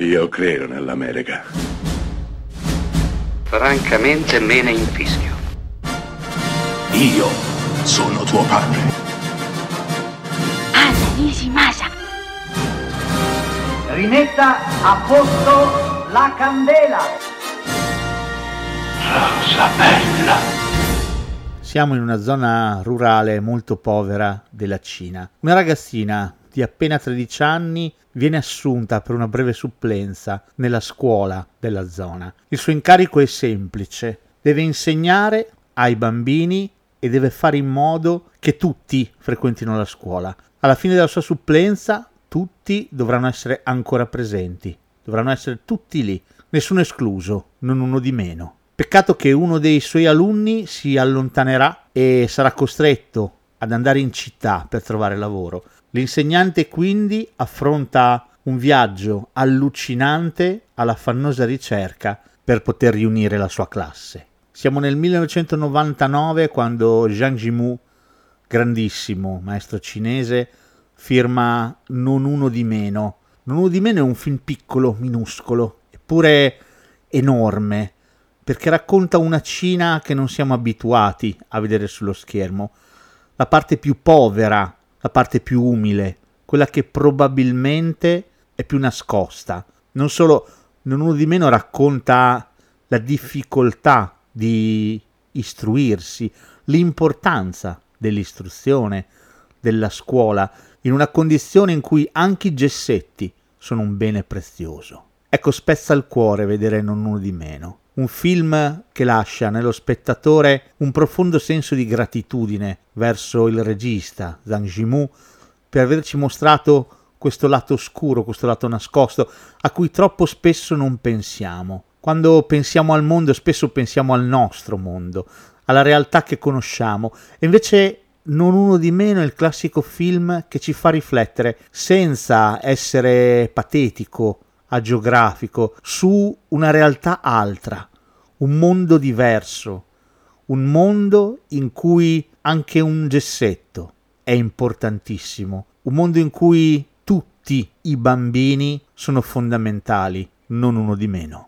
Io credo nell'America. Francamente me ne infischio. Io sono tuo padre. Anna Nishimasa. Rimetta a posto la candela. Rosa bella. Siamo in una zona rurale molto povera della Cina. Una ragazzina di appena 13 anni viene assunta per una breve supplenza nella scuola della zona. Il suo incarico è semplice, deve insegnare ai bambini e deve fare in modo che tutti frequentino la scuola. Alla fine della sua supplenza tutti dovranno essere ancora presenti, dovranno essere tutti lì, nessuno escluso, non uno di meno. Peccato che uno dei suoi alunni si allontanerà e sarà costretto ad andare in città per trovare lavoro. L'insegnante quindi affronta un viaggio allucinante all'affannosa ricerca per poter riunire la sua classe. Siamo nel 1999 quando Zhang Jimu, grandissimo maestro cinese, firma Non uno di meno. Non uno di meno è un film piccolo, minuscolo, eppure enorme, perché racconta una Cina che non siamo abituati a vedere sullo schermo, la parte più povera, la parte più umile, quella che probabilmente è più nascosta. Non solo, non uno di meno racconta la difficoltà di istruirsi, l'importanza dell'istruzione, della scuola, in una condizione in cui anche i gessetti sono un bene prezioso. Ecco, spezza il cuore vedere non uno di meno. Un film che lascia nello spettatore un profondo senso di gratitudine verso il regista Zhang Jimu per averci mostrato questo lato oscuro, questo lato nascosto, a cui troppo spesso non pensiamo. Quando pensiamo al mondo, spesso pensiamo al nostro mondo, alla realtà che conosciamo, e invece non uno di meno è il classico film che ci fa riflettere senza essere patetico, agiografico, su una realtà altra, un mondo diverso, un mondo in cui anche un gessetto è importantissimo, un mondo in cui tutti i bambini sono fondamentali, non uno di meno.